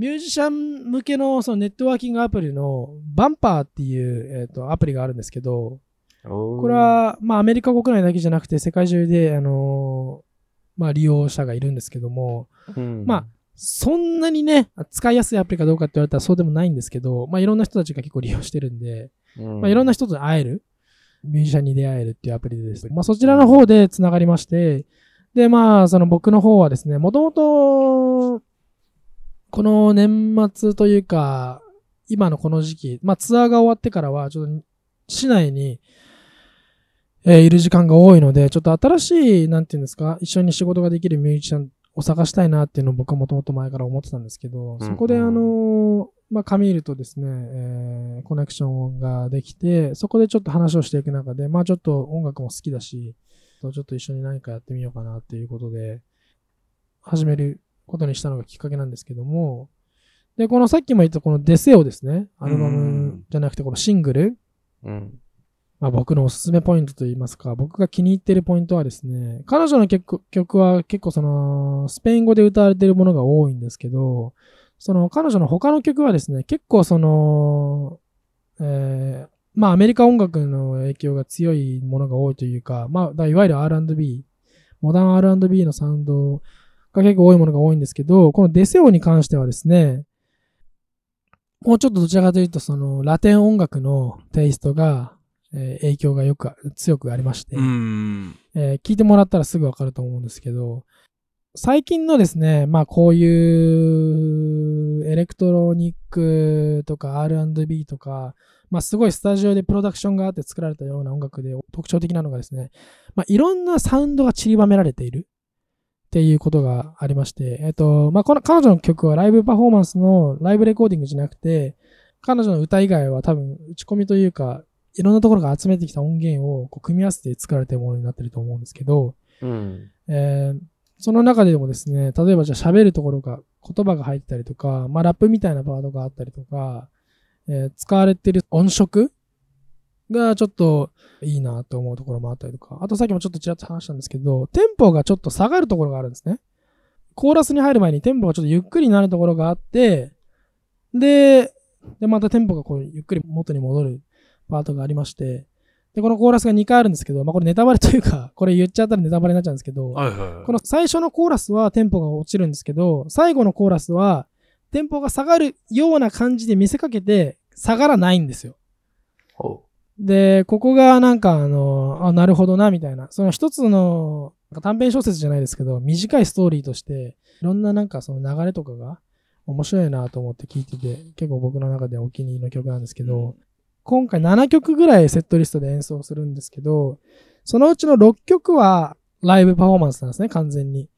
ミュージシャン向けのそのネットワーキングアプリのバンパーっていう、えーっとアプリがあるんですけど、ここれ、はまあアメリカ国内だけじゃなくて世界中で、あのーまあ利用者がいるんですけども、うん。まあ、そんなにね、使いやすいアプリかどうかって言われたらそうでもないんですけど、まあいろんな人たちが結構利用してるんで、うん。まあいろんな人と会える、ミュージシャンに出会えるっていうアプリです。まあそちらの方で繋がりまして、でまあその僕の方はですね、もともと、この年末というか、今のこの時期、まあツアーが終わってからは、ちょっと市内に、えーいる時間が多いので、ちょっと新しい、なんていうんですか、一緒に仕事ができるミュージシャンを探したいなっていうのを僕はもともと前から思ってたんですけど、うん。そこであのーまあ、カミールとですね、えーコネクションができて、そこでちょっと話をしていく中で、まあちょっと音楽も好きだし、ちょっと一緒に何かやってみようかなっていうことで、始めることにしたのがきっかけなんですけども、で、このさっきも言ったこのデセオですね、アルバムじゃなくてこのシングル、うん。まあ、僕のおすすめポイントといいますか、僕が気に入っているポイントはですね、彼女の曲曲は結構その、スペイン語で歌われているものが多いんですけど、その彼女の他の曲はですね、結構その、えーまあアメリカ音楽の影響が強いものが多いというか、まあいわゆる R&B、モダン R&B のサウンドが結構多いものが多いんですけど、このデセオに関してはですね、もうちょっとどちらかというとそのラテン音楽のテイストが、えー影響がよく強くありまして、うん。えー聞いてもらったらすぐわかると思うんですけど、最近のですね、まあこういうエレクトロニックとか R&B とか、まあすごいスタジオでプロダクションがあって作られたような音楽で特徴的なのがですね、まあいろんなサウンドが散りばめられているっていうことがありまして、えっと、まあこの彼女の曲はライブパフォーマンスのライブレコーディングじゃなくて、彼女の歌以外は多分打ち込みというか、いろんなところが集めてきた音源をこう組み合わせて作られているものになってると思うんですけど、うん。えーその中でもですね、例えばじゃあ喋るところが言葉が入ってたりとか、まあラップみたいなパートがあったりとか、えー使われてる音色がちょっといいなと思うところもあったりとか、あとさっきもちょっとちらっと話したんですけど、テンポがちょっと下がるところがあるんですね。コーラスに入る前にテンポがちょっとゆっくりになるところがあって、で、で、またテンポがこうゆっくり元に戻るパートがありまして、で、このコーラスが2回あるんですけど、まあこれネタバレというか、これ言っちゃったらネタバレになっちゃうんですけど、はいはいはい。この最初のコーラスはテンポが落ちるんですけど、最後のコーラスはテンポが下がるような感じで見せかけて、差がらないんですよ。ほで、ここがなんかあの、あ、なるほどな、みたいな。その一つの短編小説じゃないですけど、短いストーリーとして、いろんななんかその流れとかが面白いなと思って聞いてて、結構僕の中ではお気に入りの曲なんですけど、今回7曲ぐらいセットリストで演奏するんですけど、そのうちの6曲はライブパフォーマンスなんですね、完全に。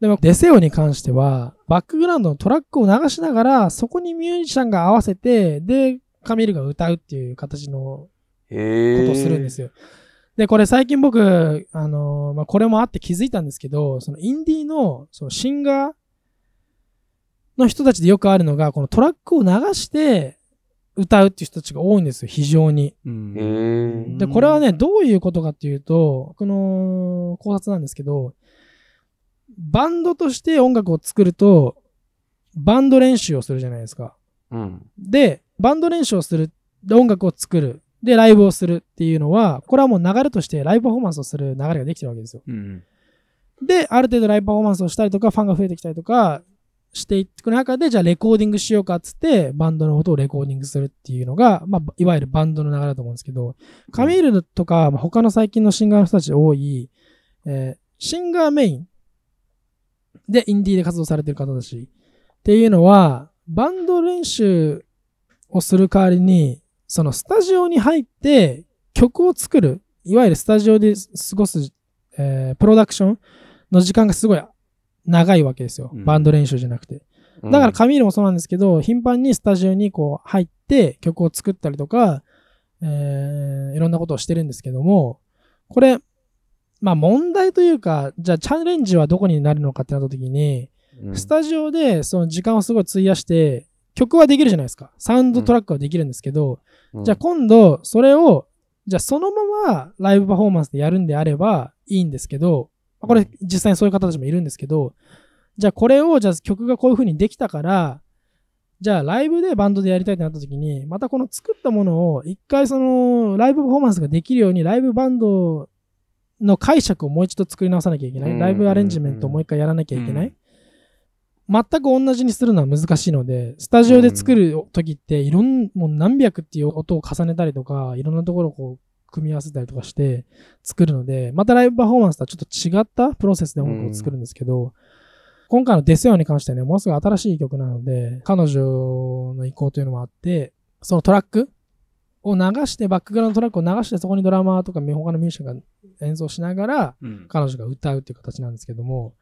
でも、デセオに関しては、バックグラウンドのトラックを流しながら、そこにミュージシャンが合わせて、で、カミルが歌うっていう形の。ことをするんですよ。で、これ最近僕、あのーまあ、これもあって気づいたんですけど、そのインディーの、そのシンガーの人たちでよくあるのが、このトラックを流して歌うっていう人たちが多いんですよ、非常に。で、これはね、どういうことかっていうと、僕の考察なんですけど、バンドとして音楽を作ると、バンド練習をするじゃないですか。うん。で、バンド練習をする。で、音楽を作る。で、ライブをするっていうのは、これはもう流れとしてライブパフォーマンスをする流れができてるわけですよ。うんで、ある程度ライブパフォーマンスをしたりとか、ファンが増えてきたりとかしていく中で、じゃあレコーディングしようかっつって、バンドの音をレコーディングするっていうのが、まあ、いわゆるバンドの流れだと思うんですけど、カミールとか、まあ、他の最近のシンガーの人たち多い、えーシンガーメインでインディーで活動されてる方たちっていうのは、バンド練習をする代わりに、そのスタジオに入って曲を作る、いわゆるスタジオで過ごす、えープロダクションの時間がすごい長いわけですよ。うんバンド練習じゃなくて。だからカミールもそうなんですけど、頻繁にスタジオにこう入って曲を作ったりとか、えーいろんなことをしてるんですけども、これ、まあ問題というか、じゃあチャレンジはどこになるのかってなった時に、うん、スタジオでその時間をすごい費やして、曲はできるじゃないですか。サウンドトラックはできるんですけど、うんじゃあ今度それを、じゃあそのままライブパフォーマンスでやるんであればいいんですけど、まあこれ実際にそういう方たちもいるんですけど、じゃあこれを、じゃあ曲がこういう風にできたから、じゃあライブでバンドでやりたいってなった時に、またこの作ったものを一回そのライブパフォーマンスができるようにライブバンドの解釈をもう一度作り直さなきゃいけない。うんライブアレンジメントをもう一回やらなきゃいけない。全く同じにするのは難しいので、スタジオで作る時っていろん、もう何百っていう音を重ねたりとか、いろんなところをこう組み合わせたりとかして作るので、またライブパフォーマンスとはちょっと違ったプロセスで音楽を作るんですけど、今回のデスヨンに関してはね、ものすごい新しい曲なので、彼女の意向というのもあって、そのトラックを流して、バックグラウンドトラックを流して、そこにドラマーとか他のミュージシャンが演奏しながら、うん。彼女が歌うっていう形なんですけども、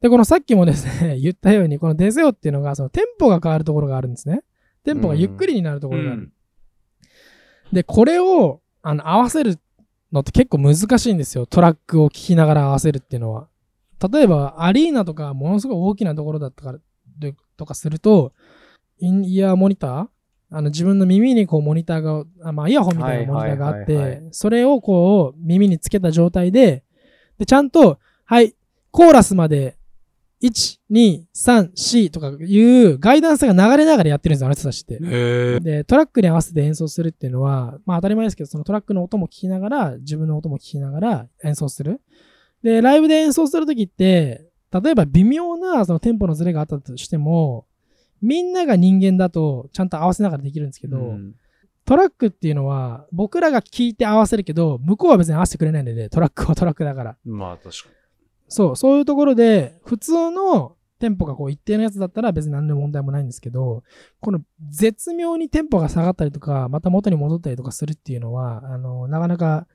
で、このさっきもですね、言ったように、このデセオっていうのが、そのテンポが変わるところがあるんですね。テンポがゆっくりになるところがある。で、これを、あの、合わせるのって結構難しいんですよ。トラックを聴きながら合わせるっていうのは。例えば、アリーナとか、ものすごい大きなところだったから、でとかすると、インイヤーモニター？あの、自分の耳にこうモニターが、あまあ、イヤホンみたいなモニターがあって、それをこう、耳につけた状態で、で、ちゃんと、はい、コーラスまで、1、2、3、4とかいうガイダンスが流れながらやってるんですよ、あの人たちって。で、トラックに合わせて演奏するっていうのは、まあ当たり前ですけど、そのトラックの音も聞きながら、自分の音も聞きながら演奏する。で、ライブで演奏するときって、例えば微妙なそのテンポのズレがあったとしても、みんなが人間だとちゃんと合わせながらできるんですけど、うんトラックっていうのは、僕らが聞いて合わせるけど、向こうは別に合わせてくれないので、トラックはトラックだから。まあ確かそう、そういうところで、普通のテンポがこう一定のやつだったら別に何の問題もないんですけど、この絶妙にテンポが下がったりとか、また元に戻ったりとかするっていうのは、あの、なかなか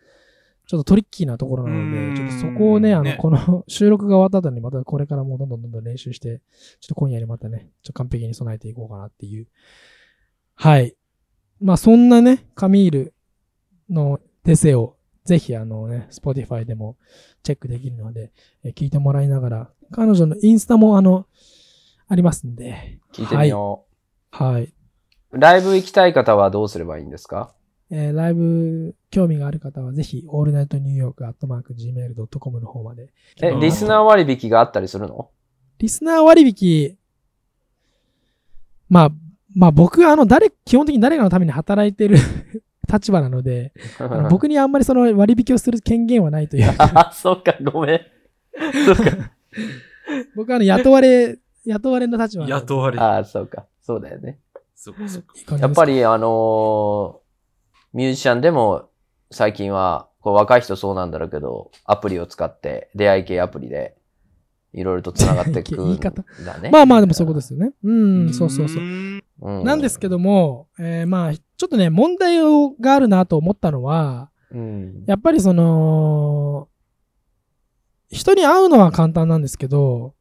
ちょっとトリッキーなところなので、ちょっとそこをね、あの、ねこの収録が終わった後にまたこれからもうどんどんどんどん練習して、ちょっと今夜にまたね、ちょっと完璧に備えていこうかなっていう。はい。まあそんなね、カミールのデセを、ぜひあのね、Spotify でもチェックできるので、えー聞いてもらいながら、彼女のインスタもあの、ありますんで、聞いてみよはい。う。ライブ行きたい方はどうすればいいんですか？えーライブ興味がある方はぜひ、オールナイトニューヨークアットマーク Gmail.com の方まで。え、うんリスナー割引があったりするの？リスナー割引、まあ、まあ僕はあの、誰、基本的に誰かのために働いてる立場なので、僕にあんまりその割引をする権限はないという。あ、そっか、ごめん。そっか。僕はあの、雇われ、雇われの立場なので雇われ。あ、そうか。そうだよね。そっかそっか。いい感じですか？やっぱりあのーミュージシャンでも最近は、こう若い人そうなんだろうけど、アプリを使って、出会い系アプリで、いろいろと繋がっていく 言い方んだね。まあまあでもそういうことですよね。うん、そうそうそう。ん。うんなんですけども、えーまあ、ちょっとね、問題をがあるなと思ったのは、うん。やっぱりその、人に会うのは簡単なんですけど、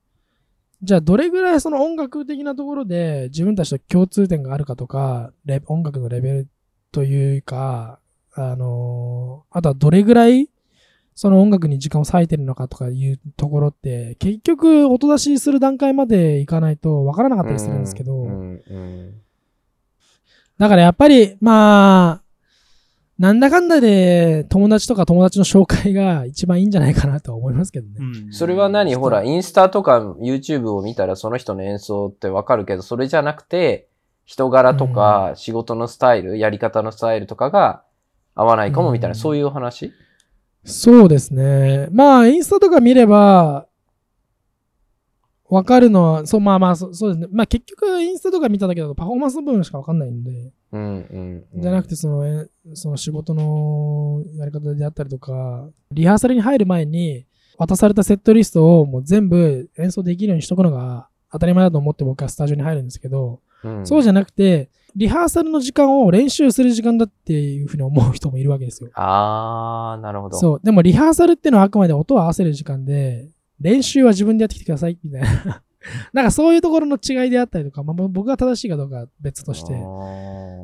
じゃあどれぐらいその音楽的なところで自分たちと共通点があるかとか、レ音楽のレベルというか、あのあとはどれぐらいその音楽に時間を割いてるのかとかいうところって、結局音出しする段階までいかないとわからなかったりするんですけど、だからやっぱり、まあ、なんだかんだで友達とか友達の紹介が一番いいんじゃないかなとは思いますけどね。うん。それは何？ほら、インスタとか YouTube を見たらその人の演奏ってわかるけど、それじゃなくて、人柄とか仕事のスタイル、やり方のスタイルとかが合わないかもみたいな、うん。そういう話？そうですね。まあ、インスタとか見れば、わかるのは、そう、まあまあ、そそうですね。まあ結局、インスタとか見ただけだとパフォーマンスの部分しかわかんないんで、うんうんうん。じゃなくて、その、えその仕事のやり方であったりとか、リハーサルに入る前に渡されたセットリストをもう全部演奏できるようにしとくのが当たり前だと思って僕はスタジオに入るんですけど、うん、そうじゃなくて、リハーサルの時間を練習する時間だっていうふうに思う人もいるわけですよ。あー、なるほど。そう。でもリハーサルっていうのはあくまで音を合わせる時間で、練習は自分でやってきてください、みたいな。なんかそういうところの違いであったりとか、まあ、僕が正しいかどうかは別として、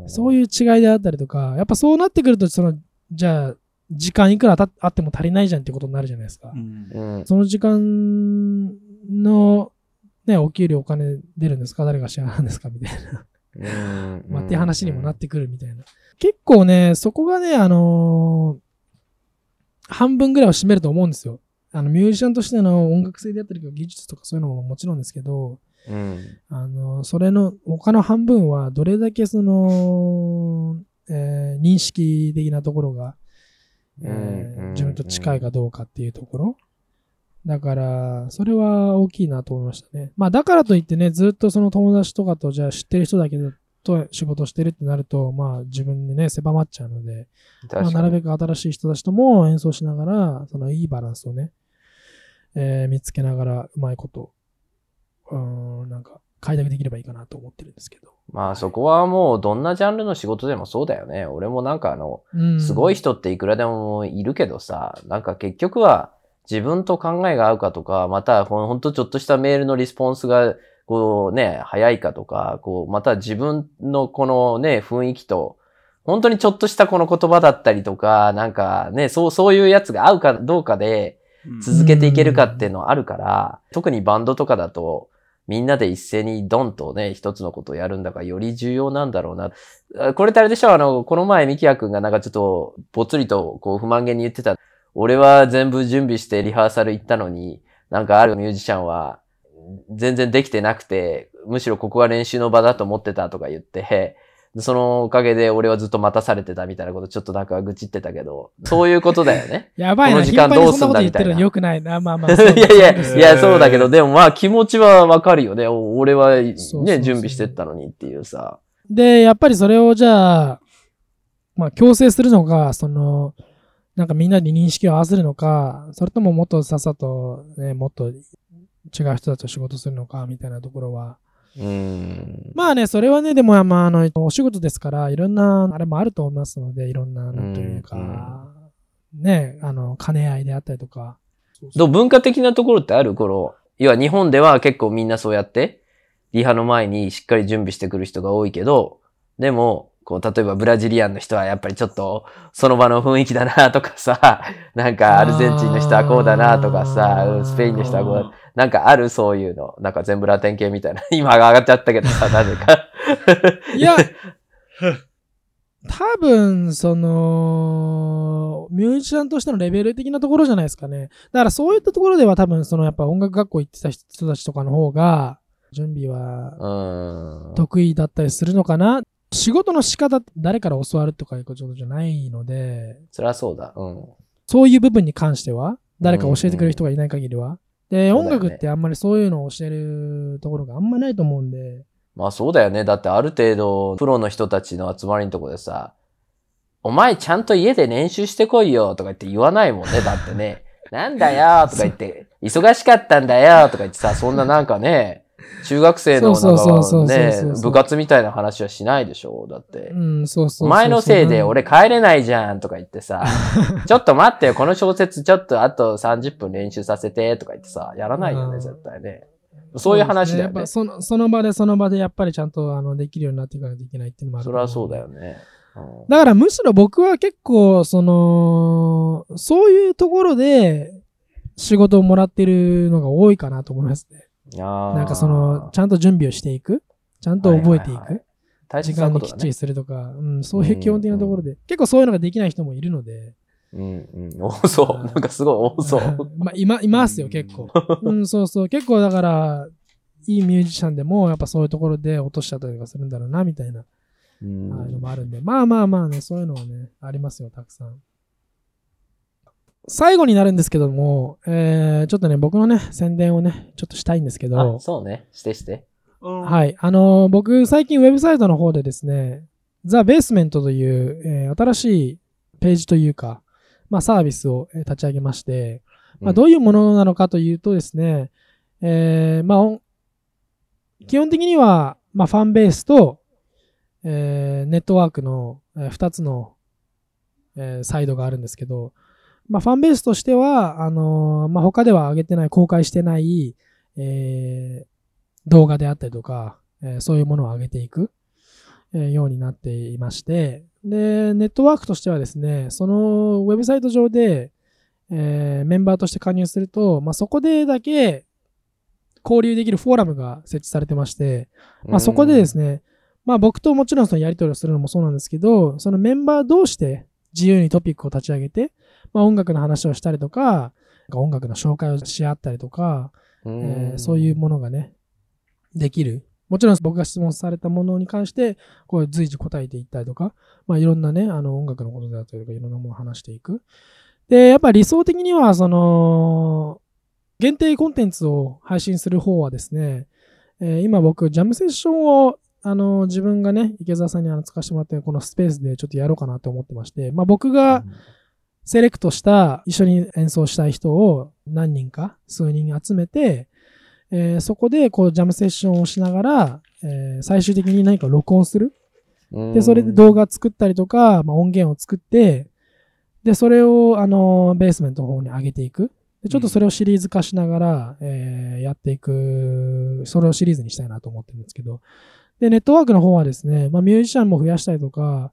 そういいう違いであったりとか、やっぱそうなってくると、その、じゃあ、時間いくらたあっても足りないじゃんってことになるじゃないですか。うんうん。その時間の、ね、お給料お金出るんですか？誰が支払うんですか？みたいな。うんまあ、って話にもなってくるみたいな。結構ね、そこがね、あのー半分ぐらいは占めると思うんですよ。あの、ミュージシャンとしての音楽性であったりとか技術とかそういうのももちろんですけど、うん。あの、それの他の半分はどれだけその、えー認識的なところが、えーうん自分と近いかどうかっていうところ。だから、それは大きいなと思いましたね。まあ、だからといってね、ずっとその友達とかと、じゃあ知ってる人だけと仕事してるってなると、まあ、自分にね、狭まっちゃうので、まあ。なるべく新しい人たちとも演奏しながら、そのいいバランスをね、えー見つけながら、うまいこと、うーん、なんか、開拓できればいいかなと思ってるんですけど。まあそこはもうどんなジャンルの仕事でもそうだよね。俺もなんかあの、うん、すごい人っていくらでもいるけどさ、なんか結局は自分と考えが合うかとか、またほんとちょっとしたメールのリスポンスがこうね、早いかとか、こう、また自分のこのね、雰囲気と、本当にちょっとしたこの言葉だったりとか、なんかね、そう、そういうやつが合うかどうかで続けていけるかっていうのはあるから、特にバンドとかだと、みんなで一斉にドンとね、一つのことをやるんだからより重要なんだろうな。あこれってあれでしょ？あの、この前ミキヤくんがなんかちょっとぽつりとこう不満げに言ってた。俺は全部準備してリハーサル行ったのに、なんかあるミュージシャンは全然できてなくて、むしろここが練習の場だと思ってたとか言って、そのおかげで俺はずっと待たされてたみたいなことちょっとなんか愚痴ってたけど、そういうことだよね。やばいな、この時間どうすんだみたいなよくないな。まあまあ。いやいや、そういや、そうだけど、でもまあ気持ちはわかるよね。お俺はね、準備してったのにっていうさ。で、やっぱりそれをじゃあ、まあ、強制するのか、その、なんかみんなに認識を合わせるのか、それとももっとさっさと、ね、もっと違う人たちと仕事するのか、みたいなところは。うーん。まあね、それはね、でも、まあ、あの、お仕事ですから、いろんな、あれもあると思いますので、いろんな、なんというか、ね、あの、兼ね合いであったりとか。どう文化的なところってある？頃、要は日本では結構みんなそうやって、リハの前にしっかり準備してくる人が多いけど、でも、こう、例えばブラジリアンの人はやっぱりちょっと、その場の雰囲気だなとかさ、なんかアルゼンチンの人はこうだなとかさスペインの人はこうだ、なんかあるそういうの。なんか全部ラテン系みたいな。今上がっちゃったけどさ、なぜか。いや、多分、その、ミュージシャンとしてのレベル的なところじゃないですかね。だからそういったところでは多分、そのやっぱ音楽学校行ってた人たちとかの方が、準備はうーん。得意だったりするのかな。仕事の仕方、誰から教わるとかいうことじゃないので、そりゃそうだ。うん。そういう部分に関しては、誰か教えてくれる人がいない限りは。で、そうだよね音楽ってあんまりそういうのを教えるところがあんまりないと思うんで、まあそうだよね。だってある程度、プロの人たちの集まりのとこでさ、お前ちゃんと家で練習してこいよとか言って言わないもんね。だってね。なんだよとか言って、忙しかったんだよとか言ってさ、そんななんかね、中学生のね部活みたいな話はしないでしょだって。うん、そうそう。お前のせいで俺帰れないじゃんとか言ってさ、ちょっと待ってよ、この小説ちょっとあと30分練習させてとか言ってさ、やらないよね、うん絶対ね。そういう話だよねやっぱ。そのその場でその場でやっぱりちゃんとあのできるようになっていかないといけないっていうのもあるそれはそうだよね。うんだからむしろ僕は結構、その、そういうところで仕事をもらってるのが多いかなと思いますね。ななんかその、ちゃんと準備をしていく？ちゃんと覚えていはいはいはい時間にきっちり。するとか、うん、そういう基本的なところで。結構そういうのができない人もいるので。うんうん。多そう。なんかすごい多そう。まあ、いま、いますよ、結構。うん、そうそう。結構だから、いいミュージシャンでも、やっぱそういうところで落としちゃったりとかするんだろうな、みたいな。うんああいうのもあるんで、まあまあまあね、そういうのはね、ありますよ、たくさん。最後になるんですけども、えー、ちょっとね、僕のね、宣伝をね、ちょっとしたいんですけあど、そうね。してして。うんはい、あのー僕、最近ウェブサイトの方でですね、ザ・ベースメントという、えー新しいページというか、まあサービスをえー立ち上げまして、まあ、どういうものなのかというとですね、えーまあ、お基本的には、まあ、ファンベースと、えーネットワークの、え2つの、えーサイドがあるんですけど、まあ、ファンベースとしては、あのーまあ、他では上げてない、公開してない、えー動画であったりとか、えーそういうものを上げていく、えーようになっていまして、で、ネットワークとしてはですね、そのウェブサイト上で、えーメンバーとして加入すると、まあ、そこでだけ交流できるフォーラムが設置されてまして、まあ、そこでですね、まあ、僕ともちろんそのやり取りをするのもそうなんですけど、そのメンバー同士で自由にトピックを立ち上げて、まあ、音楽の話をしたりとか、音楽の紹介をし合ったりとか、うん、えーそういうものがね、できる。もちろん僕が質問されたものに関して、こう随時答えていったりとか、まあいろんなね、あの音楽のことだったりとかいろんなものを話していく。で、やっぱり理想的には、その、限定コンテンツを配信する方はですね、えー今僕、ジャムセッションを、あの、自分がね、池澤さんにあの使わせてもらって、このスペースでちょっとやろうかなと思ってまして、まあ僕がセレクトした一緒に演奏したい人を何人か、数人集めて、えーそこでこうジャムセッションをしながら、えー最終的に何か録音する。うんで、それで動画作ったりとか、まあ、音源を作って、で、それを、あの、ベースメントの方に上げていく。でちょっとそれをシリーズ化しながら、えーやっていく、それをシリーズにしたいなと思ってるんですけど。で、ネットワークの方はですね、まあ、ミュージシャンも増やしたりとか、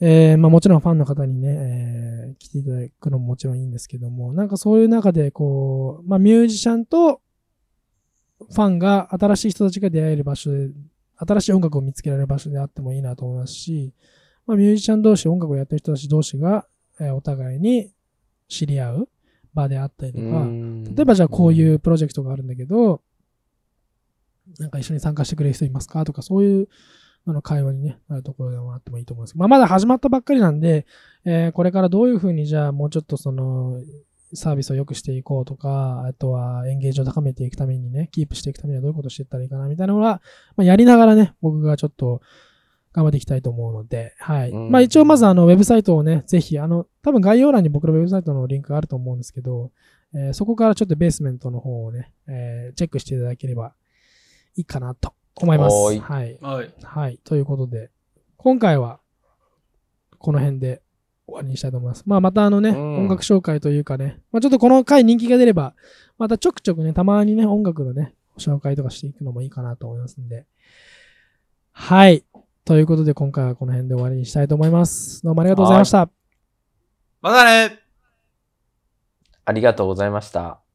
えーまあ、もちろんファンの方にね、えー来ていただくのももちろんいいんですけども、なんかそういう中で、こう、まあ、ミュージシャンとファンが新しい人たちが出会える場所で、新しい音楽を見つけられる場所であってもいいなと思いますし、まあ、ミュージシャン同士、音楽をやってる人たち同士が、えーお互いに知り合う場であったりとか、例えばじゃあこういうプロジェクトがあるんだけど、なんか一緒に参加してくれる人いますか？とか、そういうあの会話にね、なるところでもあってもいいと思うんですけど、まあ、まだ始まったばっかりなんで、えーこれからどういうふうにじゃあもうちょっとその、サービスを良くしていこうとか、あとはエンゲージを高めていくためにね、キープしていくためにはどういうことをしていったらいいかなみたいなのは、まあ、やりながらね、僕がちょっと頑張っていきたいと思うので、はい。うんまあ一応まずあの、ウェブサイトをね、ぜひ、あの、多分概要欄に僕のウェブサイトのリンクがあると思うんですけど、えーそこからちょっとベースメントの方をね、えーチェックしていただければいいかなと思います。はーいはい。はい。はい。ということで、今回はこの辺で終わりにしたいと思います。まあまたあのね、うん音楽紹介というかね、まあちょっとこの回人気が出れば、またちょくちょくね、たまにね、音楽のね、紹介とかしていくのもいいかなと思いますんで。はい。ということで今回はこの辺で終わりにしたいと思います。どうもありがとうございました。またねありがとうございました。